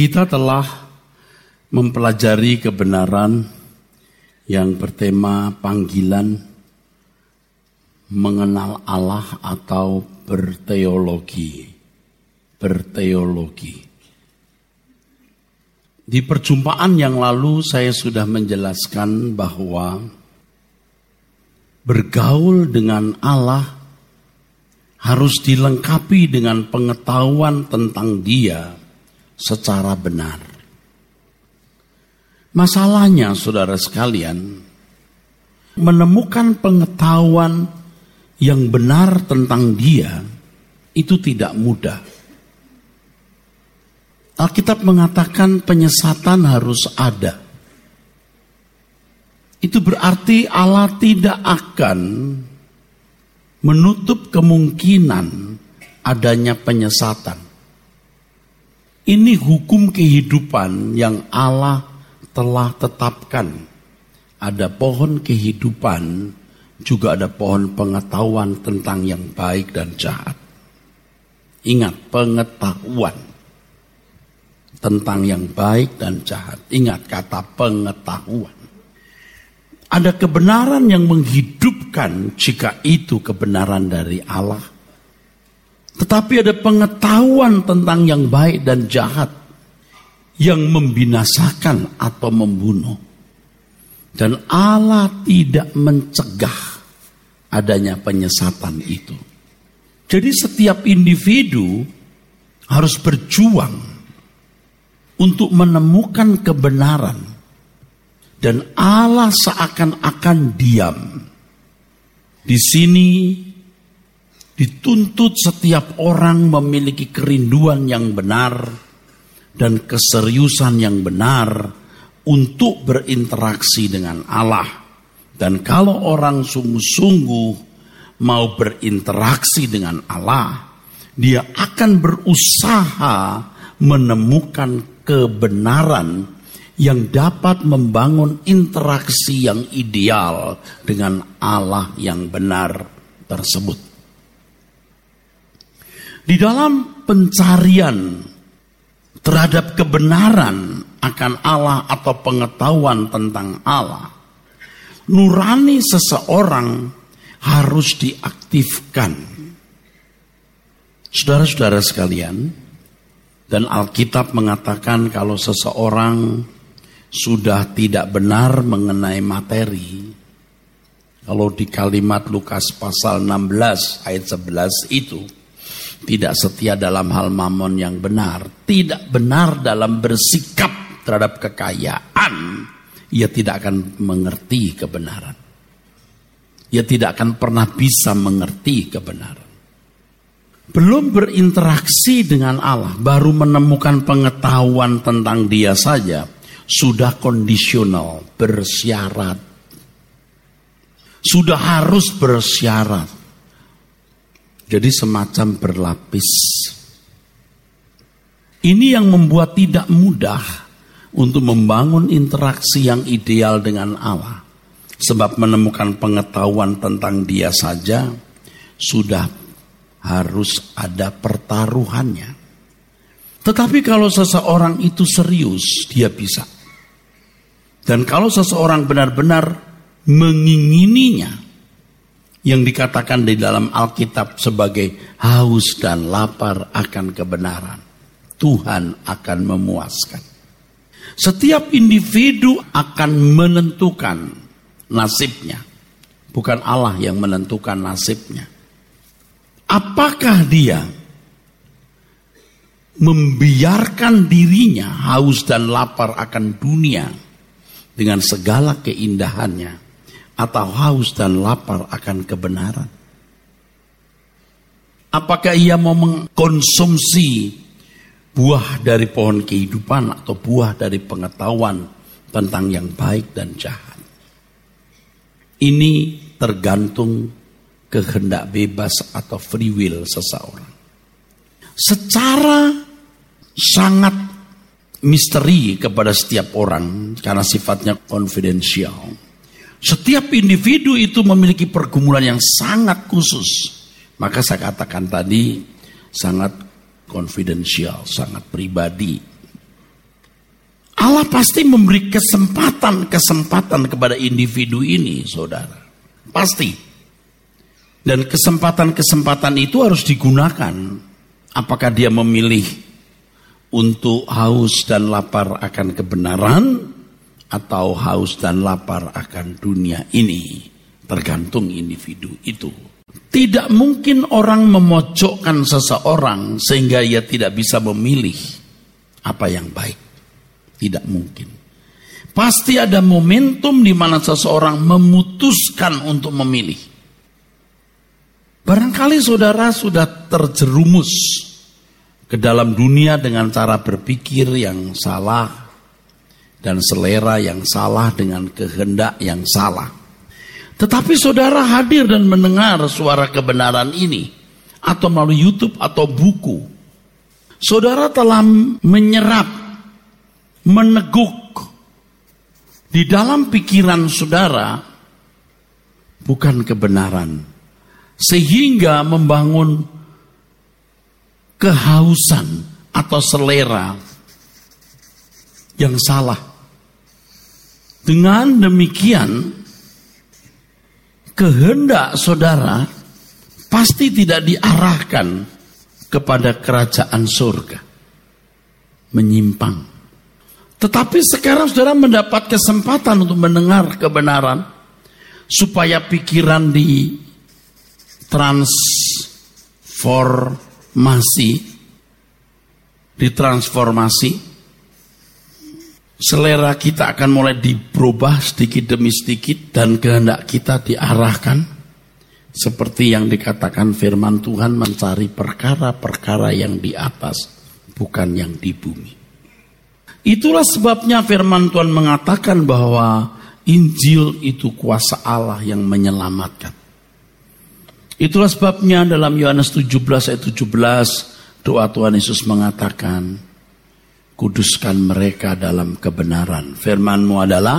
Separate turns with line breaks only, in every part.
Kita telah mempelajari kebenaran yang bertema panggilan mengenal Allah atau berteologi. Berteologi. Di perjumpaan yang lalu saya sudah menjelaskan bahwa bergaul dengan Allah harus dilengkapi dengan pengetahuan tentang Dia secara benar. Masalahnya, saudara sekalian, menemukan pengetahuan yang benar tentang Dia itu tidak mudah. Alkitab mengatakan penyesatan harus ada. Itu berarti Allah tidak akan menutup kemungkinan adanya penyesatan. Ini hukum kehidupan yang Allah telah tetapkan. Ada pohon kehidupan, juga ada pohon pengetahuan tentang yang baik dan jahat. Ingat, pengetahuan tentang yang baik dan jahat. Ingat kata pengetahuan. Ada kebenaran yang menghidupkan jika itu kebenaran dari Allah. Tetapi ada pengetahuan tentang yang baik dan jahat yang membinasakan atau membunuh. Dan Allah tidak mencegah adanya penyesatan itu. Jadi setiap individu harus berjuang untuk menemukan kebenaran. Dan Allah seakan-akan diam. Di sini dituntut setiap orang memiliki kerinduan yang benar dan keseriusan yang benar untuk berinteraksi dengan Allah. Dan kalau orang sungguh-sungguh mau berinteraksi dengan Allah, dia akan berusaha menemukan kebenaran yang dapat membangun interaksi yang ideal dengan Allah yang benar tersebut. Di dalam pencarian terhadap kebenaran akan Allah atau pengetahuan tentang Allah, nurani seseorang harus diaktifkan. Saudara-saudara sekalian, dan Alkitab mengatakan kalau seseorang sudah tidak benar mengenai materi, kalau di kalimat Lukas pasal 16 ayat 11 itu, tidak setia dalam hal mamon yang benar, tidak benar dalam bersikap terhadap kekayaan, ia tidak akan mengerti kebenaran. Ia tidak akan pernah bisa mengerti kebenaran belum berinteraksi dengan Allah, baru menemukan pengetahuan tentang Dia saja, sudah kondisional, bersyarat. Sudah harus bersyarat. Jadi semacam berlapis. Ini yang membuat tidak mudah untuk membangun interaksi yang ideal dengan Allah. Sebab menemukan pengetahuan tentang dia saja sudah harus ada pertaruhannya. Tetapi kalau seseorang itu serius, dia bisa. Dan kalau seseorang benar-benar mengingininya, yang dikatakan di dalam Alkitab sebagai haus dan lapar akan kebenaran, Tuhan akan memuaskan. Setiap individu akan menentukan nasibnya, bukan Allah yang menentukan nasibnya. Apakah dia membiarkan dirinya haus dan lapar akan dunia dengan segala keindahannya atau haus dan lapar akan kebenaran? Apakah ia mau mengkonsumsi buah dari pohon kehidupan atau buah dari pengetahuan tentang yang baik dan jahat? Ini tergantung kehendak bebas atau free will seseorang. Secara sangat misteri kepada setiap orang karena sifatnya konfidensial. Setiap individu itu memiliki pergumulan yang sangat khusus. Maka saya katakan tadi sangat konfidensial, sangat pribadi. Allah pasti memberi kesempatan-kesempatan kepada individu ini, saudara. Pasti. Dan kesempatan-kesempatan itu harus digunakan. Apakah dia memilih untuk haus dan lapar akan kebenaran atau haus dan lapar akan dunia ini? Tergantung individu itu. Tidak mungkin orang memojokkan seseorang sehingga ia tidak bisa memilih apa yang baik. Tidak mungkin. Pasti ada momentum di mana seseorang memutuskan untuk memilih. Barangkali saudara sudah terjerumus ke dalam dunia dengan cara berpikir yang salah dan selera yang salah dengan kehendak yang salah. Tetapi saudara hadir dan mendengar suara kebenaran ini atau melalui YouTube atau buku. Saudara telah menyerap, meneguk di dalam pikiran saudara bukan kebenaran. Sehingga membangun kehausan atau selera yang salah. Dengan demikian, kehendak saudara pasti tidak diarahkan kepada kerajaan surga. Menyimpang. Tetapi sekarang saudara mendapat kesempatan untuk mendengar kebenaran supaya pikiran di transformasi ditransformasi selera kita akan mulai diubah sedikit demi sedikit dan kehendak kita diarahkan seperti yang dikatakan firman Tuhan mencari perkara-perkara yang di atas bukan yang di bumi. Itulah sebabnya firman Tuhan mengatakan bahwa Injil itu kuasa Allah yang menyelamatkan. Itulah sebabnya dalam Yohanes 17 ayat 17 doa Tuhan Yesus mengatakan kuduskan mereka dalam kebenaran. Firmanmu adalah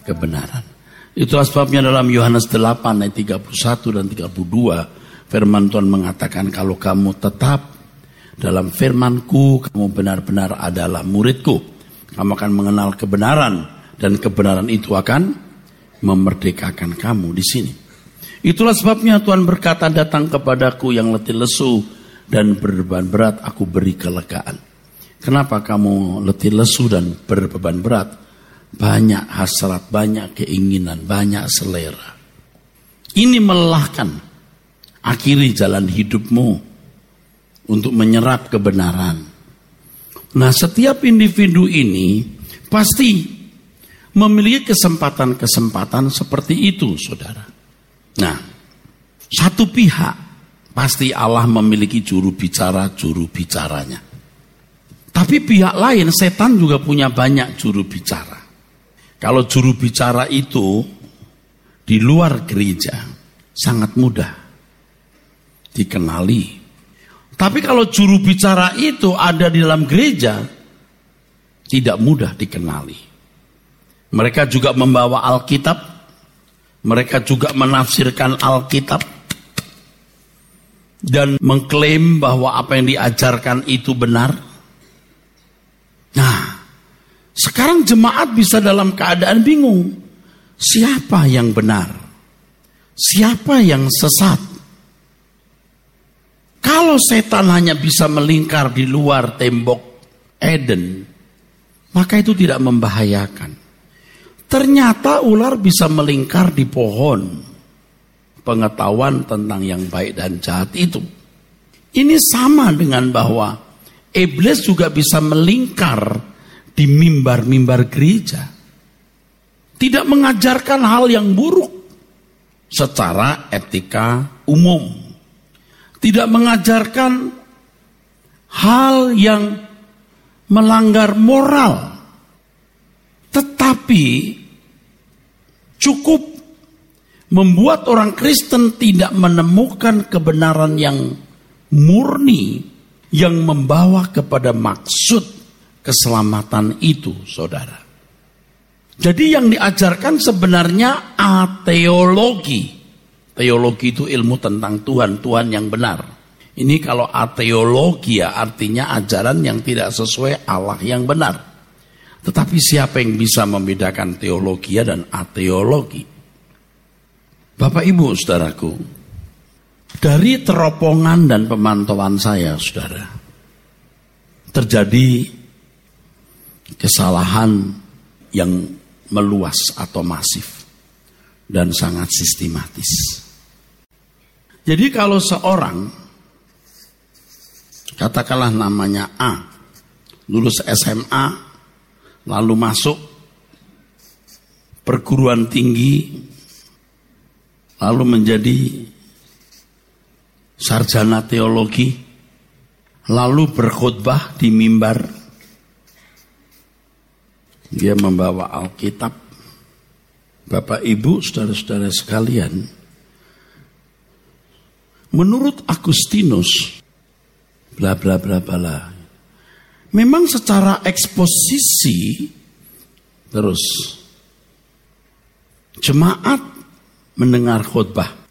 kebenaran. Itulah sebabnya dalam Yohanes 8 ayat 31 dan 32 firman Tuhan mengatakan kalau kamu tetap dalam firmanku kamu benar-benar adalah muridku. Kamu akan mengenal kebenaran dan kebenaran itu akan memerdekakan kamu di sini. Itulah sebabnya Tuhan berkata datang kepadaku yang letih lesu dan berbeban berat aku beri kelegaan. Kenapa kamu letih lesu dan berbeban berat? Banyak hasrat, banyak keinginan, banyak selera. Ini melelahkan. Akhiri jalan hidupmu untuk menyerap kebenaran. Nah, setiap individu ini pasti memiliki kesempatan-kesempatan seperti itu, saudara. Nah, satu pihak pasti Allah memiliki juru bicara-juru bicaranya. Tapi pihak lain setan juga punya banyak juru bicara. Kalau juru bicara itu di luar gereja sangat mudah dikenali. Tapi kalau juru bicara itu ada di dalam gereja tidak mudah dikenali. Mereka juga membawa Alkitab, mereka juga menafsirkan Alkitab dan mengklaim bahwa apa yang diajarkan itu benar. Nah, sekarang jemaat bisa dalam keadaan bingung. Siapa yang benar? Siapa yang sesat? Kalau setan hanya bisa melingkar di luar tembok Eden, maka itu tidak membahayakan. Ternyata ular bisa melingkar di pohon. Pengetahuan tentang yang baik dan jahat itu. Ini sama dengan bahwa Iblis juga bisa melingkar di mimbar-mimbar gereja. Tidak mengajarkan hal yang buruk secara etika umum. Tidak mengajarkan hal yang melanggar moral. Tetapi cukup membuat orang Kristen tidak menemukan kebenaran yang murni yang membawa kepada maksud keselamatan itu, saudara. Jadi yang diajarkan sebenarnya ateologi. Teologi itu ilmu tentang Tuhan, Tuhan yang benar. Ini kalau ateologi ya artinya ajaran yang tidak sesuai Allah yang benar. Tetapi siapa yang bisa membedakan teologi dan ateologi? Bapak Ibu, saudaraku, dari teropongan dan pemantauan saya, saudara, terjadi kesalahan yang meluas atau masif dan sangat sistematis. Jadi kalau seorang katakanlah namanya A, lulus SMA, lalu masuk perguruan tinggi, lalu menjadi sarjana teologi, lalu berkhutbah di mimbar. Dia membawa Alkitab. Bapak Ibu, saudara-saudara sekalian, Menurut Agustinus, bla bla bla bla. Memang secara eksposisi terus jemaat mendengar khutbah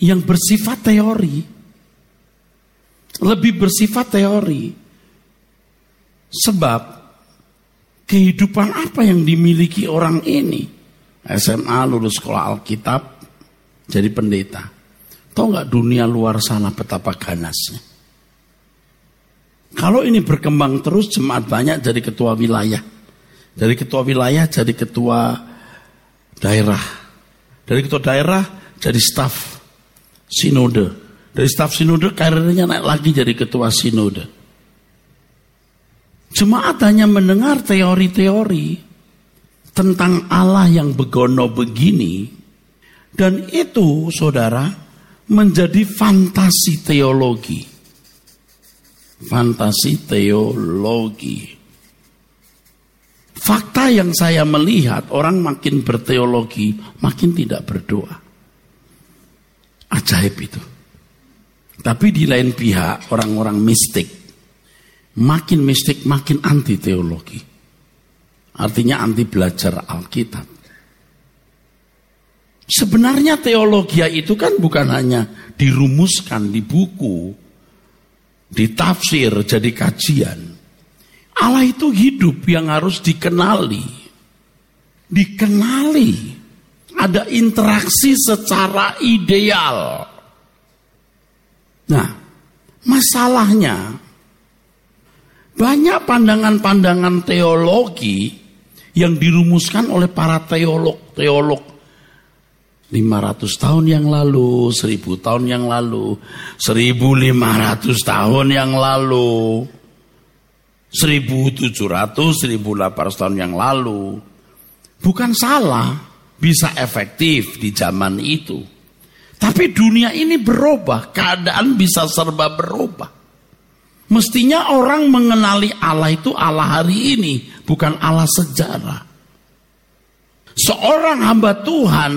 yang bersifat teori. Lebih bersifat teori. Sebab kehidupan apa yang dimiliki orang ini? SMA lulus sekolah Alkitab jadi pendeta. Tahu nggak dunia luar sana betapa ganasnya? Kalau ini berkembang terus jemaat banyak jadi ketua wilayah. Dari ketua wilayah jadi ketua daerah. Dari ketua daerah jadi staf sinode. Dari staf sinode karirnya naik lagi jadi ketua sinode. Jemaat hanya mendengar teori-teori tentang Allah yang begono begini. Dan itu saudara menjadi fantasi teologi. Fantasi teologi. Fakta yang saya melihat orang makin berteologi, makin tidak berdoa. Ajaib itu. Tapi di lain pihak orang-orang mistik, makin mistik makin anti teologi. Artinya anti belajar Alkitab. Sebenarnya teologi itu kan bukan hanya dirumuskan di buku, ditafsir jadi kajian. Allah itu hidup yang harus dikenali. Dikenali. Ada interaksi secara ideal. Nah, masalahnya banyak pandangan-pandangan teologi yang dirumuskan oleh para teolog-teolog 500 tahun yang lalu, 1000 tahun yang lalu, 1500 tahun yang lalu, 1700, 1800 tahun yang lalu. Bukan salah, bisa efektif di zaman itu. Tapi dunia ini berubah, keadaan bisa serba berubah. Mestinya orang mengenali Allah itu Allah hari ini, bukan Allah sejarah. Seorang hamba Tuhan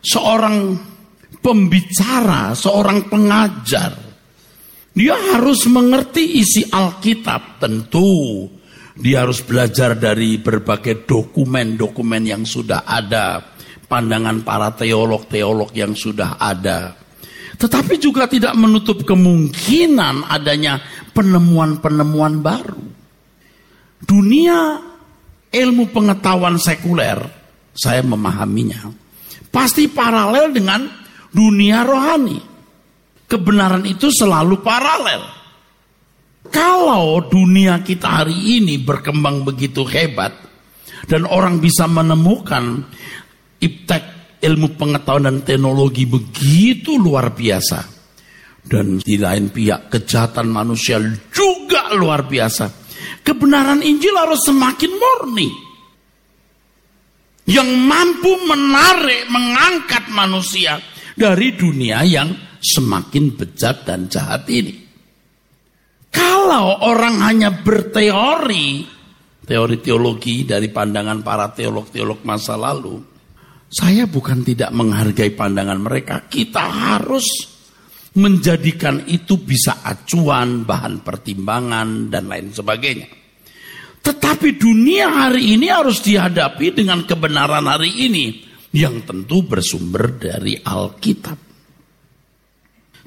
seorang pembicara, seorang pengajar, dia harus mengerti isi Alkitab tentu. Dia harus belajar dari berbagai dokumen-dokumen yang sudah ada, pandangan para teolog-teolog yang sudah ada. Tetapi juga tidak menutup kemungkinan adanya penemuan-penemuan baru. Dunia ilmu pengetahuan sekuler, saya memahaminya, pasti paralel dengan dunia rohani. Kebenaran itu selalu paralel. Kalau dunia kita hari ini berkembang begitu hebat dan orang bisa menemukan iptek ilmu pengetahuan dan teknologi begitu luar biasa. Dan di lain pihak kejahatan manusia juga luar biasa. Kebenaran Injil harus semakin murni yang mampu menarik, mengangkat manusia dari dunia yang semakin bejat dan jahat ini. Kalau orang hanya berteori, teori teologi dari pandangan para teolog-teolog masa lalu, saya bukan tidak menghargai pandangan mereka. Kita harus menjadikan itu bisa acuan, bahan pertimbangan, dan lain sebagainya. Tetapi dunia hari ini harus dihadapi dengan kebenaran hari ini yang tentu bersumber dari Alkitab.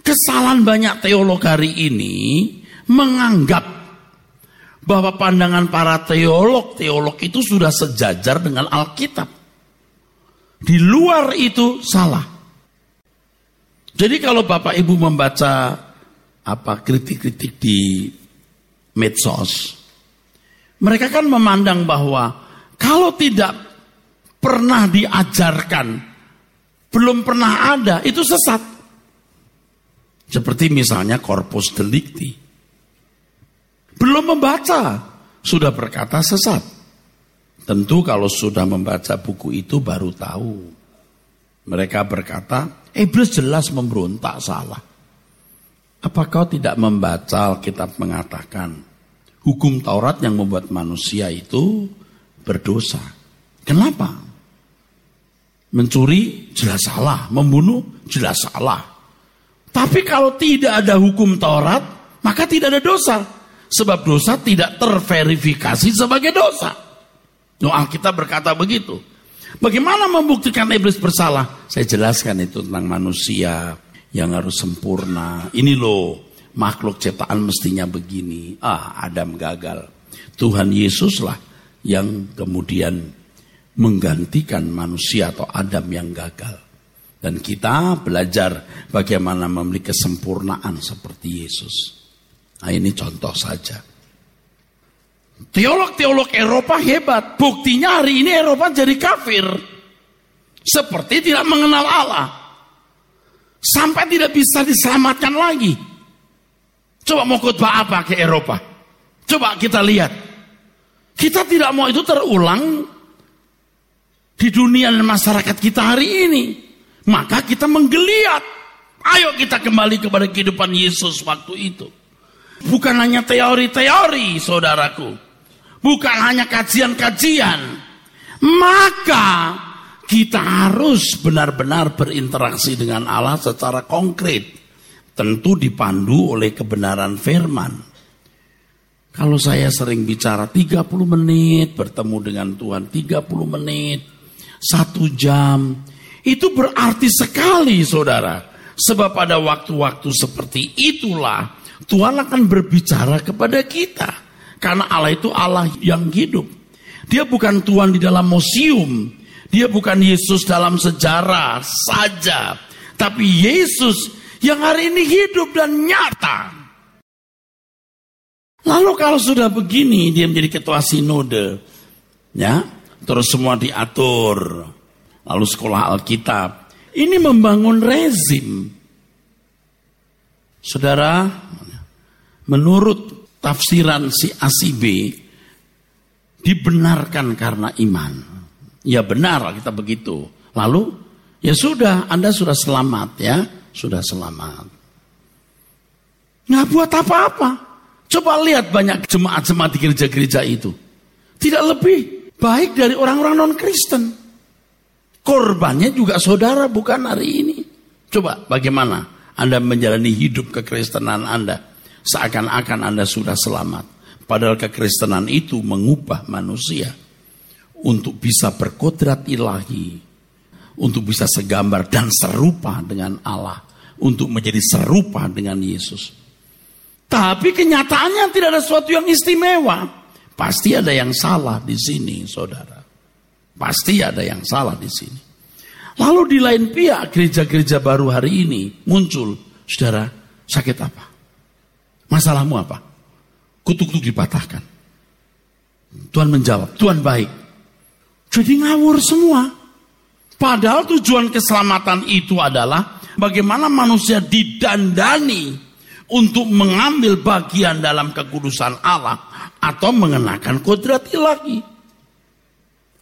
Kesalahan banyak teolog hari ini menganggap bahwa pandangan para teolog, teolog itu sudah sejajar dengan Alkitab. Di luar itu salah. Jadi kalau Bapak Ibu membaca apa kritik-kritik di medsos, mereka kan memandang bahwa kalau tidak pernah diajarkan, belum pernah ada, itu sesat. Seperti misalnya korpus delikti. Belum membaca, sudah berkata sesat. Tentu kalau sudah membaca buku itu baru tahu. Mereka berkata, iblis jelas memberontak salah. Apa kau tidak membaca Alkitab mengatakan, hukum Taurat yang membuat manusia itu berdosa. Kenapa? Mencuri jelas salah, membunuh jelas salah. Tapi kalau tidak ada hukum Taurat, maka tidak ada dosa. Sebab dosa tidak terverifikasi sebagai dosa. No, Alkitab berkata begitu. Bagaimana membuktikan iblis bersalah? Saya jelaskan itu tentang manusia yang harus sempurna. Ini loh, makhluk ciptaan mestinya begini. Ah, Adam gagal. Tuhan Yesus lah yang kemudian menggantikan manusia atau Adam yang gagal. Dan kita belajar bagaimana memiliki kesempurnaan seperti Yesus. Nah ini contoh saja. Teolog-teolog Eropa hebat. Buktinya hari ini Eropa jadi kafir. Seperti tidak mengenal Allah. Sampai tidak bisa diselamatkan lagi. Coba mau khotbah apa ke Eropa? Coba kita lihat. Kita tidak mau itu terulang di dunia dan masyarakat kita hari ini. Maka kita menggeliat. Ayo kita kembali kepada kehidupan Yesus waktu itu. Bukan hanya teori-teori, saudaraku. Bukan hanya kajian-kajian. Maka kita harus benar-benar berinteraksi dengan Allah secara konkret. Tentu dipandu oleh kebenaran firman. Kalau saya sering bicara 30 menit bertemu dengan Tuhan, 30 menit, satu jam, itu berarti sekali saudara. Sebab pada waktu-waktu seperti itulah Tuhan akan berbicara kepada kita. Karena Allah itu Allah yang hidup. Dia bukan Tuhan di dalam museum. Dia bukan Yesus dalam sejarah saja. Tapi Yesus yang hari ini hidup dan nyata. Lalu kalau sudah begini dia menjadi ketua sinode. Ya, terus semua diatur. Lalu sekolah Alkitab. Ini membangun rezim. Saudara, menurut tafsiran si A si B dibenarkan karena iman. Ya benar kita begitu. Lalu ya sudah Anda sudah selamat ya, sudah selamat. Nggak buat apa-apa. Coba lihat banyak jemaat-jemaat di gereja-gereja itu. Tidak lebih baik dari orang-orang non-Kristen. Korbannya juga saudara bukan hari ini. Coba bagaimana Anda menjalani hidup kekristenan Anda seakan-akan Anda sudah selamat. Padahal kekristenan itu mengubah manusia untuk bisa berkodrat ilahi, untuk bisa segambar dan serupa dengan Allah, untuk menjadi serupa dengan Yesus. Tapi kenyataannya tidak ada sesuatu yang istimewa. Pasti ada yang salah di sini, saudara. Pasti ada yang salah di sini. Lalu di lain pihak gereja-gereja baru hari ini muncul, saudara, sakit apa? Masalahmu apa? Kutuk-kutuk dipatahkan. Tuhan menjawab, Tuhan baik. Jadi ngawur semua. Padahal tujuan keselamatan itu adalah bagaimana manusia didandani untuk mengambil bagian dalam kekudusan Allah atau mengenakan kodrat ilahi.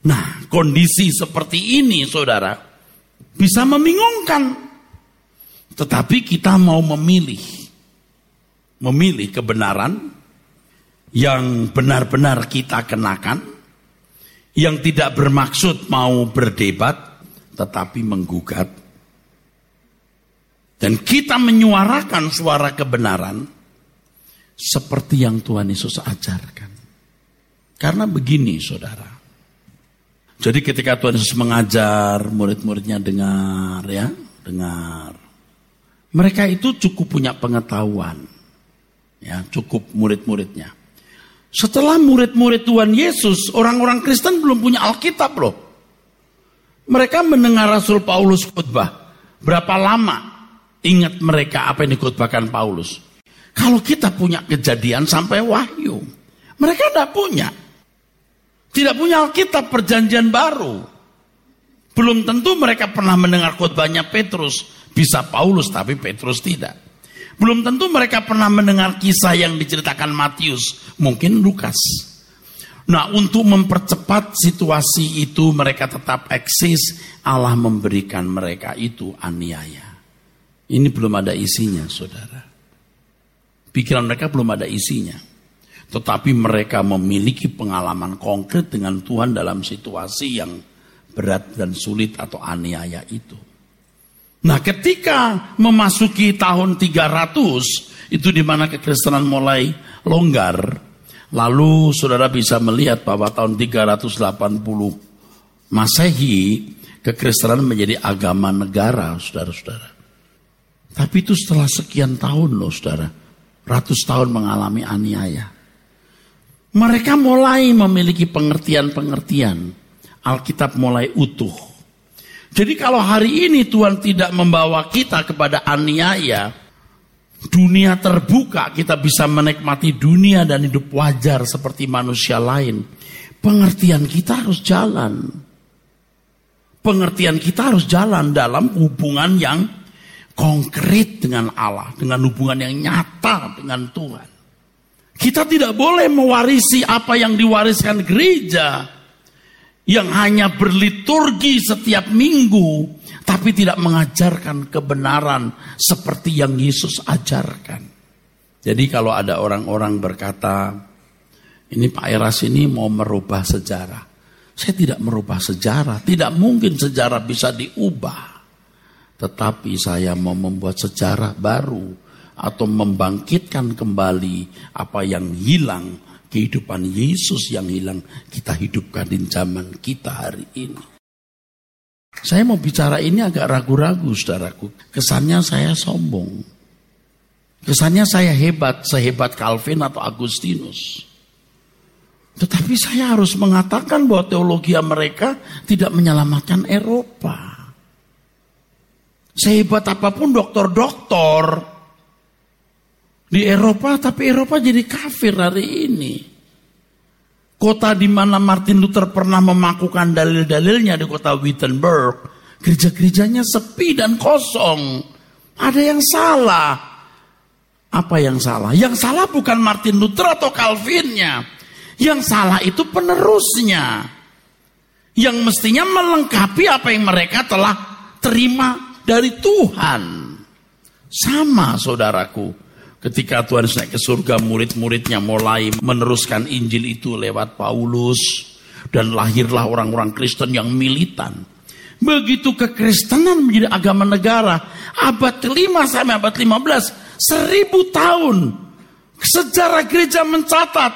Nah, kondisi seperti ini, saudara, bisa membingungkan. Tetapi kita mau memilih memilih kebenaran yang benar-benar kita kenakan, yang tidak bermaksud mau berdebat, tetapi menggugat. Dan kita menyuarakan suara kebenaran seperti yang Tuhan Yesus ajarkan. Karena begini saudara. Jadi ketika Tuhan Yesus mengajar, murid-muridnya dengar ya, dengar. Mereka itu cukup punya pengetahuan ya cukup murid-muridnya. Setelah murid-murid Tuhan Yesus, orang-orang Kristen belum punya Alkitab loh. Mereka mendengar Rasul Paulus khotbah. Berapa lama ingat mereka apa yang dikhotbahkan Paulus? Kalau kita punya kejadian sampai wahyu. Mereka tidak punya. Tidak punya Alkitab perjanjian baru. Belum tentu mereka pernah mendengar khotbahnya Petrus. Bisa Paulus tapi Petrus tidak. Belum tentu mereka pernah mendengar kisah yang diceritakan Matius, mungkin Lukas. Nah, untuk mempercepat situasi itu mereka tetap eksis, Allah memberikan mereka itu aniaya. Ini belum ada isinya, Saudara. Pikiran mereka belum ada isinya. Tetapi mereka memiliki pengalaman konkret dengan Tuhan dalam situasi yang berat dan sulit atau aniaya itu. Nah ketika memasuki tahun 300 itu di mana kekristenan mulai longgar. Lalu saudara bisa melihat bahwa tahun 380 Masehi kekristenan menjadi agama negara saudara-saudara. Tapi itu setelah sekian tahun loh saudara. Ratus tahun mengalami aniaya. Mereka mulai memiliki pengertian-pengertian. Alkitab mulai utuh jadi kalau hari ini Tuhan tidak membawa kita kepada aniaya, dunia terbuka, kita bisa menikmati dunia dan hidup wajar seperti manusia lain. Pengertian kita harus jalan. Pengertian kita harus jalan dalam hubungan yang konkret dengan Allah, dengan hubungan yang nyata dengan Tuhan. Kita tidak boleh mewarisi apa yang diwariskan gereja, yang hanya berliturgi setiap minggu, tapi tidak mengajarkan kebenaran seperti yang Yesus ajarkan. Jadi kalau ada orang-orang berkata, ini Pak Eras ini mau merubah sejarah. Saya tidak merubah sejarah, tidak mungkin sejarah bisa diubah. Tetapi saya mau membuat sejarah baru atau membangkitkan kembali apa yang hilang kehidupan Yesus yang hilang kita hidupkan di zaman kita hari ini. Saya mau bicara ini agak ragu-ragu saudaraku. Kesannya saya sombong. Kesannya saya hebat, sehebat Calvin atau Agustinus. Tetapi saya harus mengatakan bahwa teologi mereka tidak menyelamatkan Eropa. Sehebat apa pun dokter-dokter, di Eropa, tapi Eropa jadi kafir hari ini. Kota di mana Martin Luther pernah memakukan dalil-dalilnya di kota Wittenberg, gereja-gerejanya sepi dan kosong. Ada yang salah. Apa yang salah? Yang salah bukan Martin Luther atau Calvinnya. Yang salah itu penerusnya. Yang mestinya melengkapi apa yang mereka telah terima dari Tuhan. Sama saudaraku. Ketika Tuhan naik ke surga, murid-muridnya mulai meneruskan Injil itu lewat Paulus. Dan lahirlah orang-orang Kristen yang militan. Begitu kekristenan menjadi agama negara, abad kelima sampai abad 15, seribu tahun. Sejarah gereja mencatat,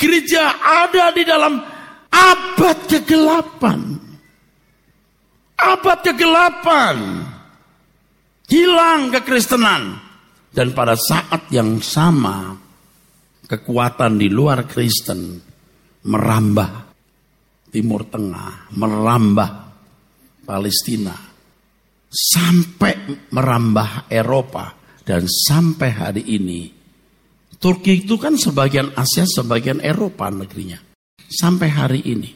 gereja ada di dalam abad kegelapan. Abad kegelapan. Hilang kekristenan dan pada saat yang sama kekuatan di luar Kristen merambah Timur Tengah, merambah Palestina, sampai merambah Eropa dan sampai hari ini. Turki itu kan sebagian Asia, sebagian Eropa negerinya. Sampai hari ini.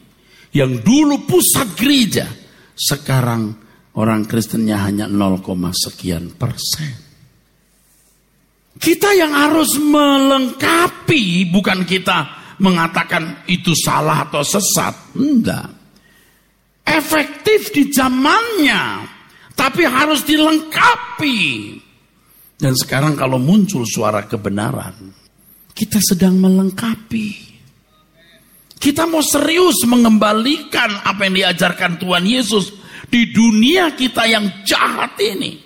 Yang dulu pusat gereja, sekarang orang Kristennya hanya 0, sekian persen. Kita yang harus melengkapi, bukan kita mengatakan itu salah atau sesat. Enggak. Efektif di zamannya, tapi harus dilengkapi. Dan sekarang kalau muncul suara kebenaran, kita sedang melengkapi. Kita mau serius mengembalikan apa yang diajarkan Tuhan Yesus di dunia kita yang jahat ini.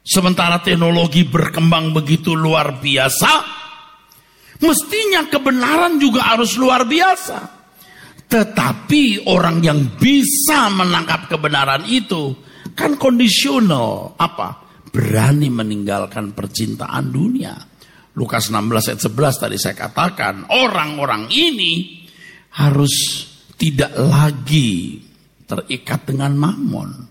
Sementara teknologi berkembang begitu luar biasa, mestinya kebenaran juga harus luar biasa. Tetapi orang yang bisa menangkap kebenaran itu kan kondisional. Apa? Berani meninggalkan percintaan dunia. Lukas 16 ayat 11 tadi saya katakan, orang-orang ini harus tidak lagi terikat dengan mamon.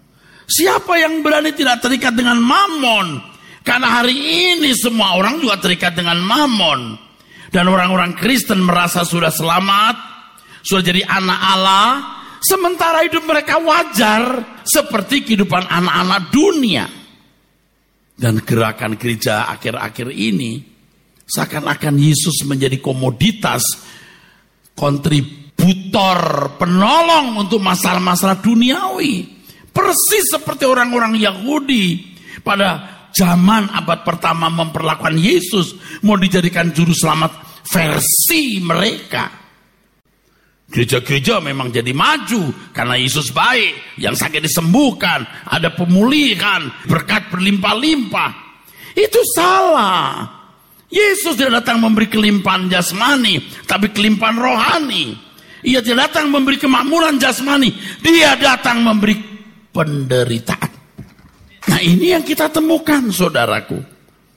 Siapa yang berani tidak terikat dengan mamon? Karena hari ini semua orang juga terikat dengan mamon. Dan orang-orang Kristen merasa sudah selamat, sudah jadi anak Allah, sementara hidup mereka wajar seperti kehidupan anak-anak dunia. Dan gerakan gereja akhir-akhir ini Seakan-akan Yesus menjadi komoditas kontributor penolong untuk masalah-masalah duniawi. Persis seperti orang-orang Yahudi pada zaman abad pertama memperlakukan Yesus mau dijadikan juru selamat versi mereka. Gereja-gereja memang jadi maju karena Yesus baik, yang sakit disembuhkan, ada pemulihan, berkat berlimpah-limpah. Itu salah. Yesus tidak datang memberi kelimpahan jasmani, tapi kelimpahan rohani. Ia tidak datang memberi kemakmuran jasmani, dia datang memberi penderitaan. Nah ini yang kita temukan saudaraku.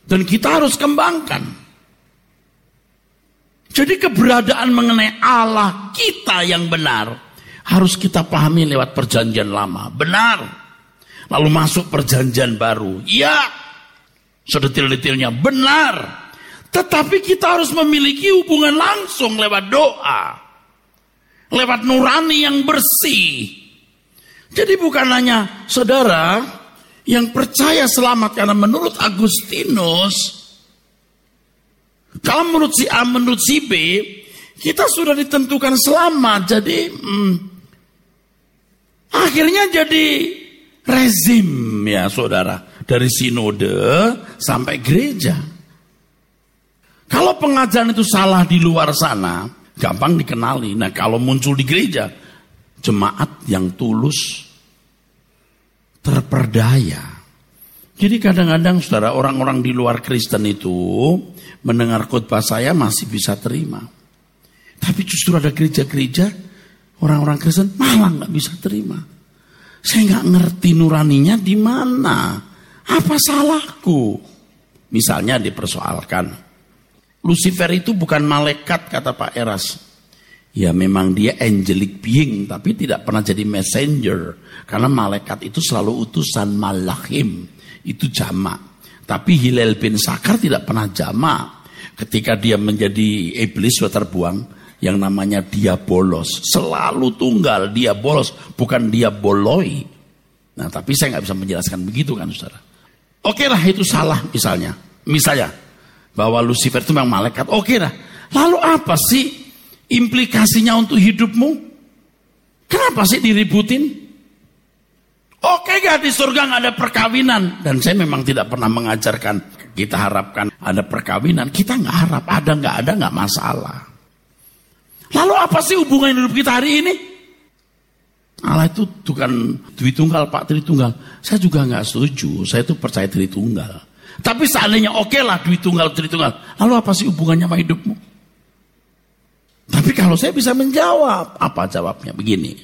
Dan kita harus kembangkan. Jadi keberadaan mengenai Allah kita yang benar harus kita pahami lewat perjanjian lama. Benar. Lalu masuk perjanjian baru. Ya. Sedetil-detilnya benar. Tetapi kita harus memiliki hubungan langsung lewat doa. Lewat nurani yang bersih. Jadi bukan hanya saudara yang percaya selamat karena menurut Agustinus kalau menurut si A, menurut si B, kita sudah ditentukan selamat. Jadi hmm, akhirnya jadi rezim ya saudara dari sinode sampai gereja. Kalau pengajaran itu salah di luar sana, gampang dikenali. Nah kalau muncul di gereja, jemaat yang tulus, terperdaya. Jadi kadang-kadang saudara orang-orang di luar Kristen itu mendengar khotbah saya masih bisa terima. Tapi justru ada gereja-gereja orang-orang Kristen malah nggak bisa terima. Saya nggak ngerti nuraninya di mana. Apa salahku? Misalnya dipersoalkan. Lucifer itu bukan malaikat kata Pak Eras. Ya memang dia angelic being tapi tidak pernah jadi messenger. Karena malaikat itu selalu utusan malachim. Itu jamak. Tapi Hilal bin Sakar tidak pernah jamak. Ketika dia menjadi iblis sudah terbuang. Yang namanya dia bolos. Selalu tunggal dia bolos. Bukan dia boloi. Nah tapi saya nggak bisa menjelaskan begitu kan saudara. Oke lah itu salah misalnya. Misalnya bahwa Lucifer itu memang malaikat. Oke lah. Lalu apa sih implikasinya untuk hidupmu? Kenapa sih diributin? Oke gak di surga gak ada perkawinan? Dan saya memang tidak pernah mengajarkan kita harapkan ada perkawinan. Kita nggak harap ada nggak ada nggak masalah. Lalu apa sih hubungan hidup kita hari ini? Allah itu bukan Tritunggal Pak Tritunggal. Saya juga nggak setuju. Saya itu percaya Tritunggal. Tapi seandainya oke okay lah tunggal, duit tunggal. Lalu apa sih hubungannya sama hidupmu? Tapi kalau saya bisa menjawab, apa jawabnya? Begini.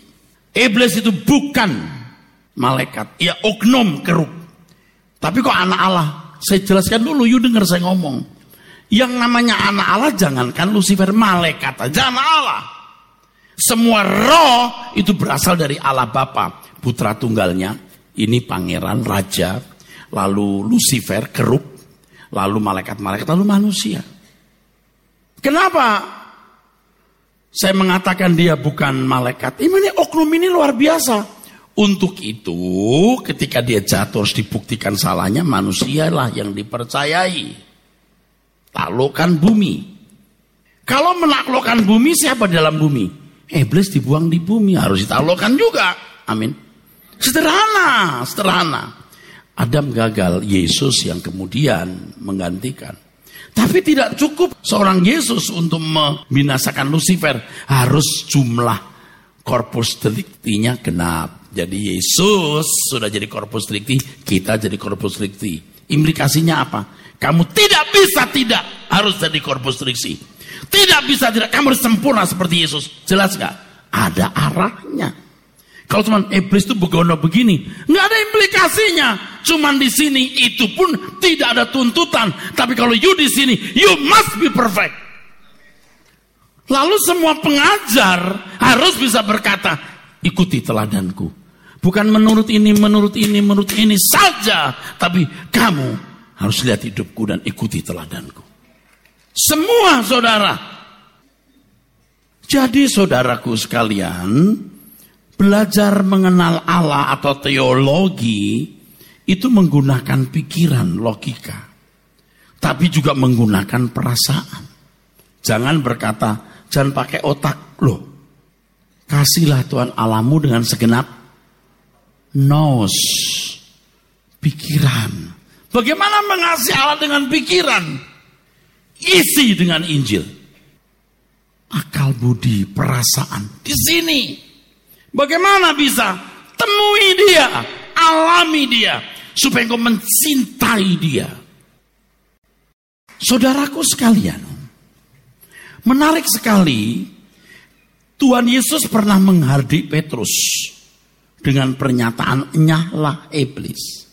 Iblis itu bukan malaikat. Ya oknum keruk. Tapi kok anak Allah? Saya jelaskan dulu, you dengar saya ngomong. Yang namanya anak Allah jangankan Lucifer malaikat aja anak Allah. Semua roh itu berasal dari Allah Bapa, putra tunggalnya. Ini pangeran, raja, lalu Lucifer keruk, lalu malaikat-malaikat, lalu manusia. Kenapa saya mengatakan dia bukan malaikat? Ini oknum ini luar biasa. Untuk itu ketika dia jatuh harus dibuktikan salahnya manusialah yang dipercayai. Taklukkan bumi. Kalau menaklukkan bumi siapa dalam bumi? Iblis dibuang di bumi harus ditaklukkan juga. Amin. Sederhana, sederhana. Adam gagal, Yesus yang kemudian menggantikan. Tapi tidak cukup seorang Yesus untuk membinasakan Lucifer. Harus jumlah korpus deliktinya genap. Jadi Yesus sudah jadi korpus delikti, kita jadi korpus delikti. Implikasinya apa? Kamu tidak bisa tidak harus jadi korpus delikti. Tidak bisa tidak, kamu harus sempurna seperti Yesus. Jelas nggak? Ada arahnya. Kalau cuma iblis itu begono begini, nggak ada implikasinya. Cuman di sini itu pun tidak ada tuntutan. Tapi kalau you di sini, you must be perfect. Lalu semua pengajar harus bisa berkata, ikuti teladanku. Bukan menurut ini, menurut ini, menurut ini saja. Tapi kamu harus lihat hidupku dan ikuti teladanku. Semua saudara. Jadi saudaraku sekalian, belajar mengenal Allah atau teologi itu menggunakan pikiran, logika. Tapi juga menggunakan perasaan. Jangan berkata, jangan pakai otak. Loh, kasihlah Tuhan Alamu dengan segenap nos, pikiran. Bagaimana mengasihi Allah dengan pikiran? Isi dengan Injil. Akal budi, perasaan. Di sini Bagaimana bisa? Temui dia, alami dia, supaya engkau mencintai dia. Saudaraku sekalian, menarik sekali Tuhan Yesus pernah menghardik Petrus dengan pernyataan nyahlah iblis.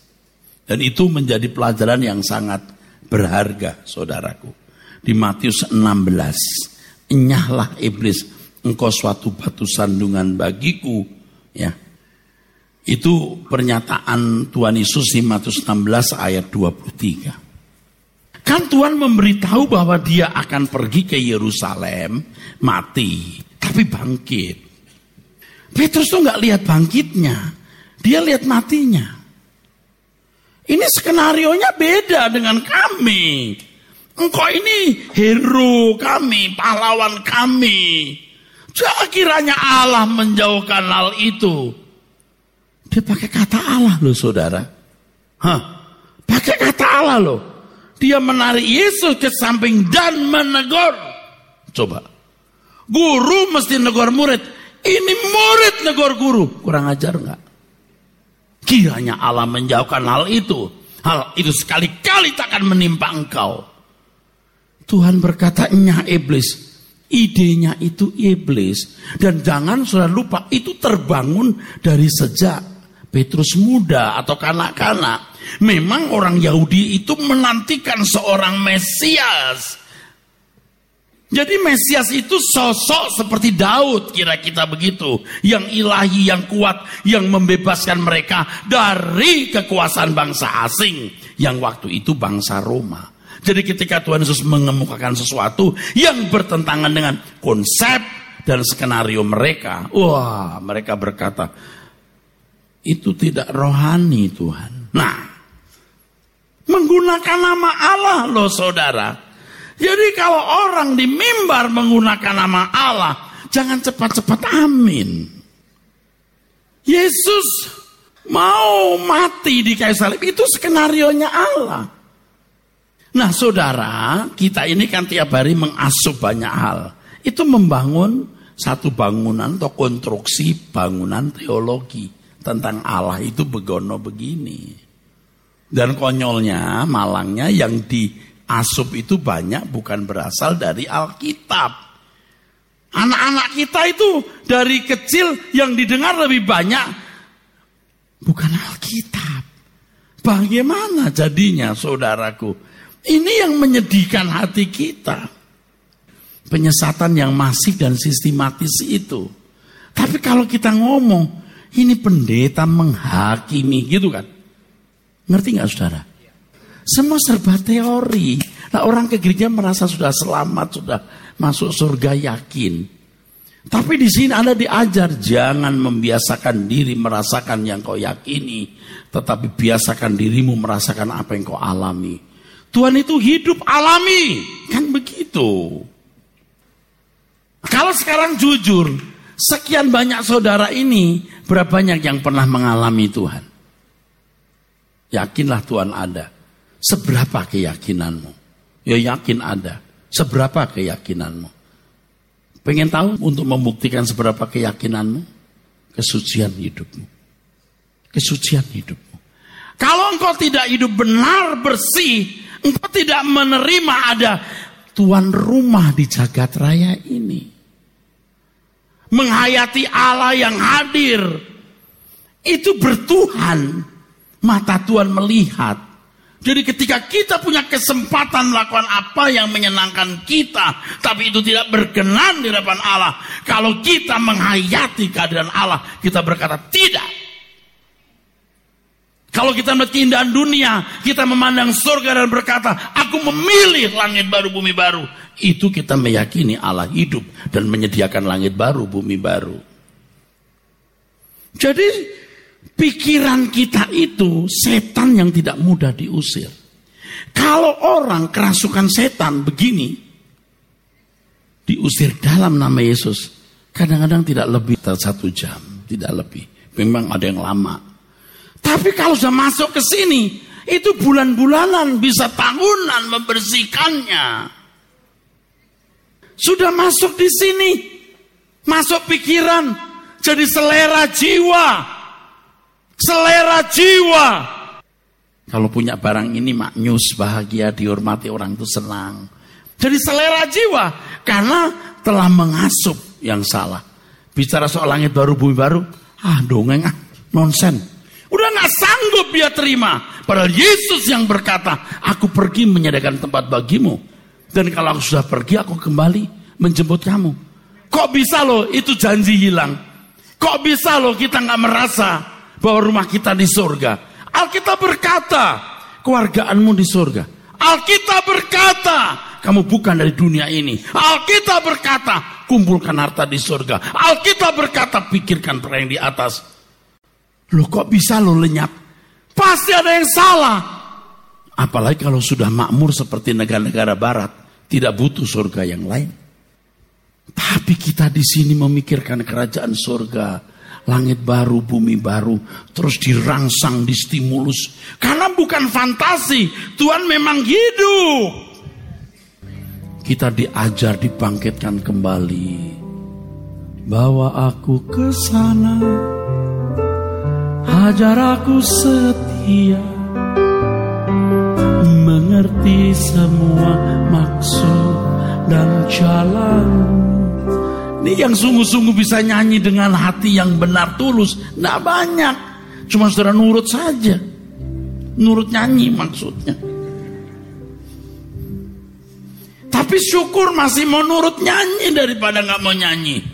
Dan itu menjadi pelajaran yang sangat berharga saudaraku. Di Matius 16, nyahlah iblis engkau suatu batu sandungan bagiku ya. Itu pernyataan Tuhan Yesus di Matius 16 ayat 23 kan Tuhan memberitahu bahwa dia akan pergi ke Yerusalem mati tapi bangkit. Petrus tuh nggak lihat bangkitnya dia lihat matinya. Ini skenario nya beda dengan kami. Engkau ini hero kami, pahlawan kami. Kiranya Allah menjauhkan hal itu. Dia pakai kata Allah loh saudara. Hah? Pakai kata Allah loh. Dia menarik Yesus ke samping dan menegur. Coba. Guru mesti negur murid. Ini murid negur guru. Kurang ajar nggak? Kiranya Allah menjauhkan hal itu. Hal itu sekali-kali takkan menimpa engkau. Tuhan berkata, nyah iblis, Idenya itu iblis. Dan jangan sudah lupa, itu terbangun dari sejak Petrus muda atau kanak-kanak. Memang orang Yahudi itu menantikan seorang Mesias. Jadi Mesias itu sosok seperti Daud kira kita begitu. Yang ilahi, yang kuat, yang membebaskan mereka dari kekuasaan bangsa asing. Yang waktu itu bangsa Roma. Jadi ketika Tuhan Yesus mengemukakan sesuatu yang bertentangan dengan konsep dan skenario mereka, wah mereka berkata, itu tidak rohani Tuhan. Nah, menggunakan nama Allah loh saudara. Jadi kalau orang di mimbar menggunakan nama Allah, jangan cepat-cepat amin. Yesus mau mati di kayu salib itu skenario nya Allah. Nah saudara, kita ini kan tiap hari mengasuh banyak hal. Itu membangun satu bangunan atau konstruksi bangunan teologi tentang Allah itu begono begini. Dan konyolnya, malangnya yang diasup itu banyak bukan berasal dari Alkitab. Anak-anak kita itu dari kecil yang didengar lebih banyak bukan Alkitab. Bagaimana jadinya saudaraku? Ini yang menyedihkan hati kita. Penyesatan yang masif dan sistematis itu. Tapi kalau kita ngomong, ini pendeta menghakimi gitu kan. Ngerti nggak saudara? Semua serba teori. Nah orang ke gereja merasa sudah selamat, sudah masuk surga yakin. Tapi di sini Anda diajar jangan membiasakan diri merasakan yang kau yakini, tetapi biasakan dirimu merasakan apa yang kau alami. Tuhan itu hidup alami. Kan begitu. Kalau sekarang jujur, sekian banyak saudara ini, berapa banyak yang pernah mengalami Tuhan? Yakinlah Tuhan ada. Seberapa keyakinanmu? Ya yakin ada. Seberapa keyakinanmu? Pengen tahu untuk membuktikan seberapa keyakinanmu? Kesucian hidupmu. Kesucian hidupmu. Kalau engkau tidak hidup benar, bersih, Engkau tidak menerima ada tuan rumah di jagat raya ini. Menghayati Allah yang hadir itu bertuhan. Mata Tuhan melihat. Jadi ketika kita punya kesempatan melakukan apa yang menyenangkan kita, tapi itu tidak berkenan di hadapan Allah. Kalau kita menghayati kehadiran Allah, kita berkata tidak. Kalau kita melihat keindahan dunia, kita memandang surga dan berkata, aku memilih langit baru, bumi baru. Itu kita meyakini Allah hidup dan menyediakan langit baru, bumi baru. Jadi pikiran kita itu setan yang tidak mudah diusir. Kalau orang kerasukan setan begini, diusir dalam nama Yesus, kadang-kadang tidak lebih dari satu jam, tidak lebih. Memang ada yang lama. Tapi kalau sudah masuk ke sini, itu bulan-bulanan, bisa tahunan membersihkannya. Sudah masuk di sini, masuk pikiran, jadi selera jiwa, Selera jiwa. Kalau punya barang ini maknyus, bahagia, dihormati orang itu senang. Jadi selera jiwa. Karena telah mengasup yang salah. Bicara soal langit baru, bumi baru. Ah dongeng ah, nonsen. Udah gak sanggup dia terima. Padahal Yesus yang berkata, aku pergi menyediakan tempat bagimu. Dan kalau aku sudah pergi, aku kembali menjemput kamu. Kok bisa loh itu janji hilang? Kok bisa loh kita gak merasa bahwa rumah kita di surga. Alkitab berkata, keluargaanmu di surga. Alkitab berkata, kamu bukan dari dunia ini. Alkitab berkata, kumpulkan harta di surga. Alkitab berkata, pikirkan perkara yang di atas. Loh kok bisa lo lenyap? Pasti ada yang salah. Apalagi kalau sudah makmur seperti negara-negara barat, tidak butuh surga yang lain. Tapi kita di sini memikirkan kerajaan surga langit baru, bumi baru, terus dirangsang, distimulus. Karena bukan fantasi, Tuhan memang hidup. Kita diajar dibangkitkan kembali. Bawa aku ke sana, hajar aku setia, mengerti semua maksud dan jalan ini yang sungguh-sungguh bisa nyanyi dengan hati yang benar tulus. Tidak banyak. Cuma saudara nurut saja. Nurut nyanyi maksudnya. Tapi syukur masih mau nurut nyanyi daripada nggak mau nyanyi.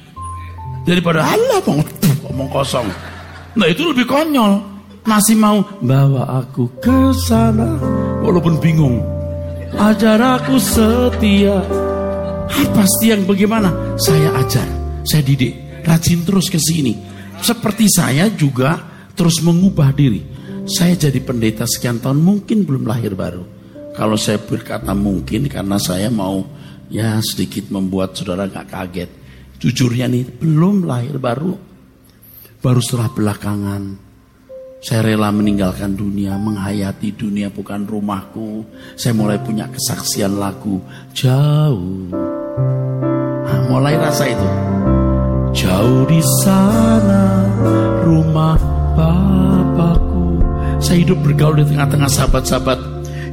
Daripada Allah ngomong kosong. Nah itu lebih konyol. Masih mau bawa aku ke sana. Walaupun bingung. Ajar aku setia apa sih yang bagaimana? Saya ajar, saya didik, rajin terus ke sini. Seperti saya juga terus mengubah diri. Saya jadi pendeta sekian tahun mungkin belum lahir baru. Kalau saya berkata mungkin karena saya mau ya sedikit membuat saudara gak kaget. Jujurnya nih belum lahir baru. Baru setelah belakangan saya rela meninggalkan dunia, menghayati dunia bukan rumahku. Saya mulai punya kesaksian lagu jauh. Nah, mulai rasa itu. Jauh di sana rumah Bapakku. Saya hidup bergaul di tengah-tengah sahabat-sahabat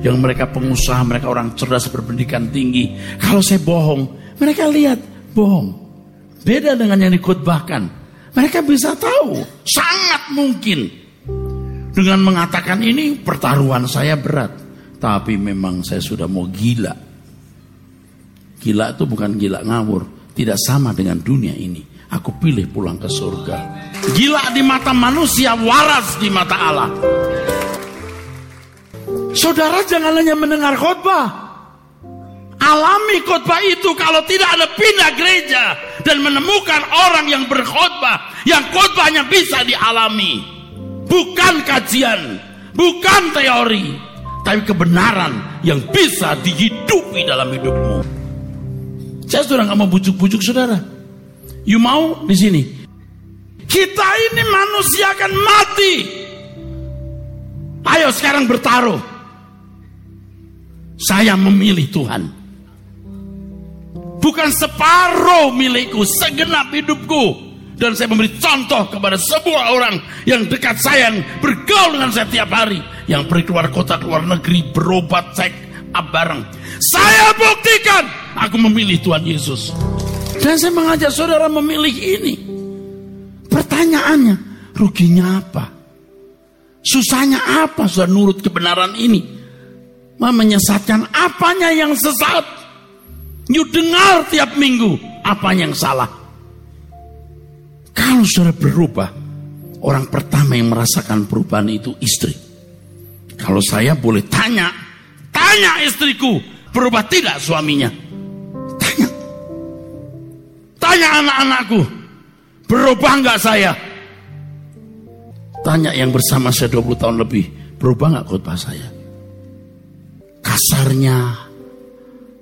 yang mereka pengusaha, mereka orang cerdas berpendidikan tinggi. Kalau saya bohong, mereka lihat bohong. Beda dengan yang dikutbahkan. Mereka bisa tahu, sangat mungkin dengan mengatakan ini pertaruhan saya berat. Tapi memang saya sudah mau gila. Gila itu bukan gila ngawur. Tidak sama dengan dunia ini. Aku pilih pulang ke surga. Gila di mata manusia, waras di mata Allah. Saudara jangan hanya mendengar khotbah. Alami khotbah itu kalau tidak ada pindah gereja dan menemukan orang yang berkhotbah yang khotbahnya bisa dialami bukan kajian, bukan teori, tapi kebenaran yang bisa dihidupi dalam hidupmu. Saya sudah nggak mau bujuk-bujuk saudara. You mau di sini? Kita ini manusia akan mati. Ayo sekarang bertaruh. Saya memilih Tuhan. Bukan separuh milikku, segenap hidupku dan saya memberi contoh kepada sebuah orang yang dekat saya yang bergaul dengan saya tiap hari yang pergi keluar kota keluar negeri berobat cek bareng saya buktikan aku memilih Tuhan Yesus dan saya mengajak saudara memilih ini pertanyaannya Ruginya apa? Susahnya apa sudah nurut kebenaran ini? Menyesatkan apanya yang sesat? You dengar tiap minggu apa yang salah. Kalau sudah berubah, orang pertama yang merasakan perubahan itu istri. Kalau saya boleh tanya, tanya istriku, berubah tidak suaminya? Tanya. Tanya anak-anakku, berubah nggak saya? Tanya yang bersama saya 20 tahun lebih, berubah nggak khotbah saya? Kasarnya,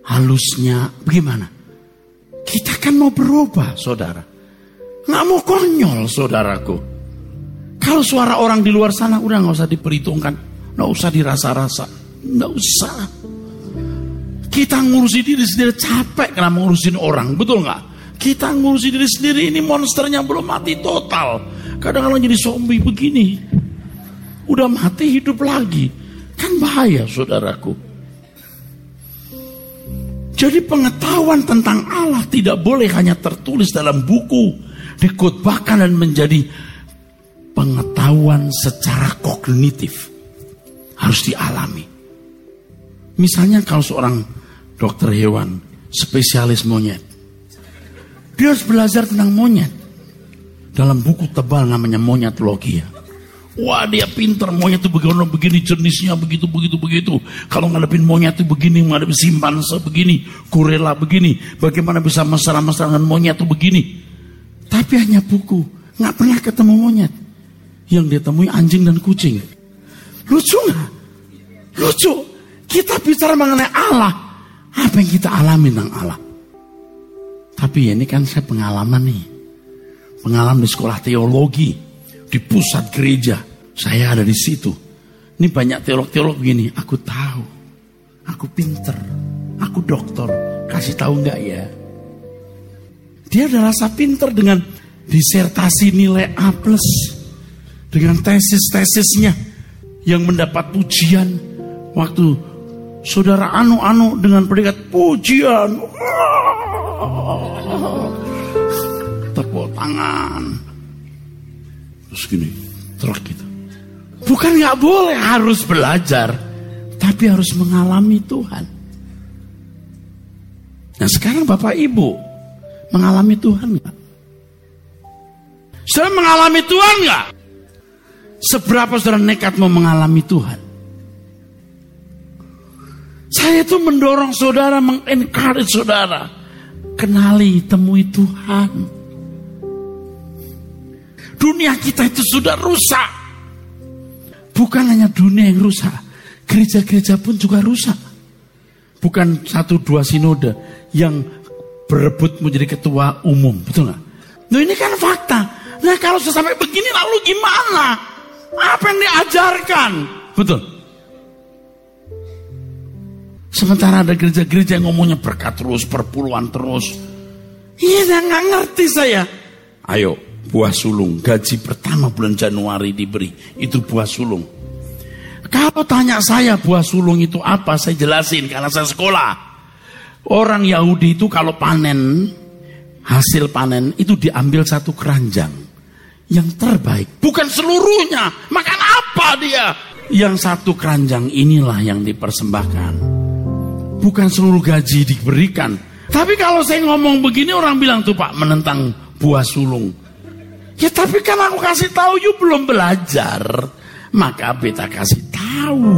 halusnya, bagaimana? Kita kan mau berubah, saudara. Nggak mau konyol, saudaraku. Kalau suara orang di luar sana udah nggak usah diperhitungkan, nggak usah dirasa-rasa, nggak usah. Kita ngurusi diri sendiri capek karena ngurusin orang, betul nggak? Kita ngurusi diri sendiri ini monsternya belum mati total. Kadang-kadang jadi zombie begini. Udah mati hidup lagi. Kan bahaya saudaraku. Jadi pengetahuan tentang Allah tidak boleh hanya tertulis dalam buku, dikutbahkan dan menjadi pengetahuan secara kognitif. Harus dialami. Misalnya kalau seorang dokter hewan, spesialis monyet. Dia harus belajar tentang monyet. Dalam buku tebal namanya monyetologi ya. Wah dia pinter monyet itu begini, begini jenisnya begitu begitu begitu. Kalau ngadepin monyet itu begini, ngadepin simpanse begini, kurela begini. Bagaimana bisa mesra-mesra dengan monyet itu begini. Tapi hanya buku, nggak pernah ketemu monyet. Yang dia temui anjing dan kucing. Lucu nggak? Lucu. Kita bicara mengenai Allah. Apa yang kita alami tentang Allah? Tapi ini kan saya pengalaman nih. Pengalaman di sekolah teologi di pusat gereja. Saya ada di situ. Ini banyak teolog-teolog begini. Aku tahu. Aku pinter. Aku dokter. Kasih tahu nggak ya? Dia ada rasa pinter dengan disertasi nilai A+. Dengan tesis-tesisnya. Yang mendapat pujian. Waktu saudara anu-anu dengan predikat pujian. Tepuk tangan Terus gini, terus gitu. Bukan nggak boleh harus belajar, tapi harus mengalami Tuhan. Nah sekarang Bapak Ibu mengalami Tuhan nggak? Sudah mengalami Tuhan nggak? Seberapa saudara nekat mau mengalami Tuhan? Saya itu mendorong saudara, mengencourage saudara. Kenali, temui Tuhan. Dunia kita itu sudah rusak. Bukan hanya dunia yang rusak, gereja-gereja pun juga rusak. Bukan satu dua sinode yang berebut menjadi ketua umum, betul nggak? Nah ini kan fakta. Nah kalau sampai begini lalu gimana? Apa yang diajarkan? Betul. Sementara ada gereja-gereja yang ngomongnya berkat terus, perpuluhan terus. Iya, nggak ngerti saya. Ayo, buah sulung. Gaji pertama bulan Januari diberi. Itu buah sulung. Kalau tanya saya buah sulung itu apa, saya jelasin karena saya sekolah. Orang Yahudi itu kalau panen, hasil panen itu diambil satu keranjang. Yang terbaik, bukan seluruhnya. Makan apa dia? Yang satu keranjang inilah yang dipersembahkan. Bukan seluruh gaji diberikan. Tapi kalau saya ngomong begini orang bilang tuh Pak menentang buah sulung. Ya tapi kan aku kasih tahu you belum belajar. Maka beta kasih tahu.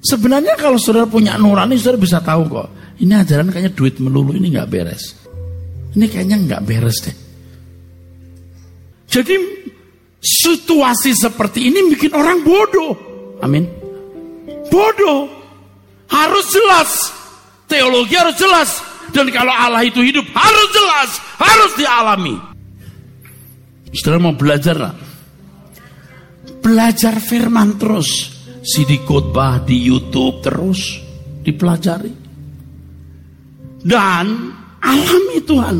Sebenarnya kalau saudara punya nurani saudara bisa tahu kok. Ini ajaran kayaknya duit melulu ini nggak beres. Ini kayaknya nggak beres deh. Jadi situasi seperti ini bikin orang bodoh. Amin. Bodoh. Harus jelas. Teologi harus jelas. Dan kalau Allah itu hidup harus jelas, harus dialami. Saudara mau belajar lah. Belajar firman terus. CD khotbah di YouTube terus dipelajari. Dan alami Tuhan.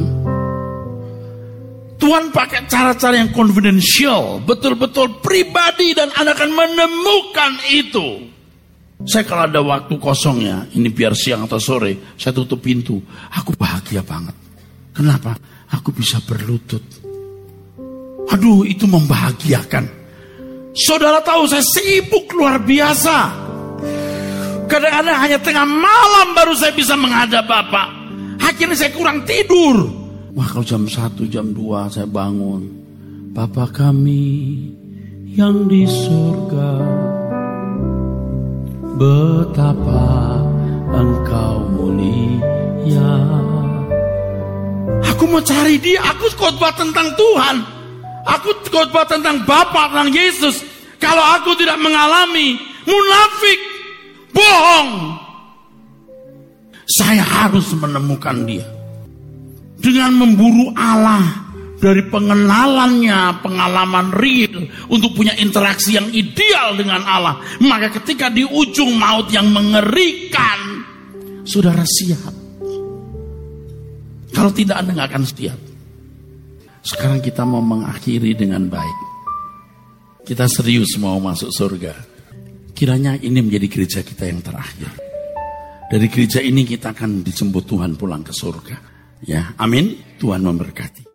Tuhan pakai cara-cara yang confidential, betul-betul pribadi dan Anda akan menemukan itu. Saya kalau ada waktu kosongnya, ini biar siang atau sore, saya tutup pintu. Aku bahagia banget. Kenapa? Aku bisa berlutut. Aduh, itu membahagiakan. Saudara tahu saya sibuk luar biasa. Kadang-kadang hanya tengah malam baru saya bisa menghadap Bapak. Akhirnya saya kurang tidur. Wah kalau jam 1, jam 2 saya bangun. Bapak kami yang di surga. Betapa engkau mulia. Aku mau cari dia, aku khotbah tentang Tuhan. Aku khotbah tentang Bapa tentang Yesus. Kalau aku tidak mengalami munafik, bohong. Saya harus menemukan dia. Dengan memburu Allah dari pengenalannya, pengalaman real untuk punya interaksi yang ideal dengan Allah. Maka ketika di ujung maut yang mengerikan, saudara siap. Kalau tidak Anda nggak akan siap. Sekarang kita mau mengakhiri dengan baik. Kita serius mau masuk surga. Kiranya ini menjadi gereja kita yang terakhir. Dari gereja ini kita akan dijemput Tuhan pulang ke surga. Ya, amin. Tuhan memberkati.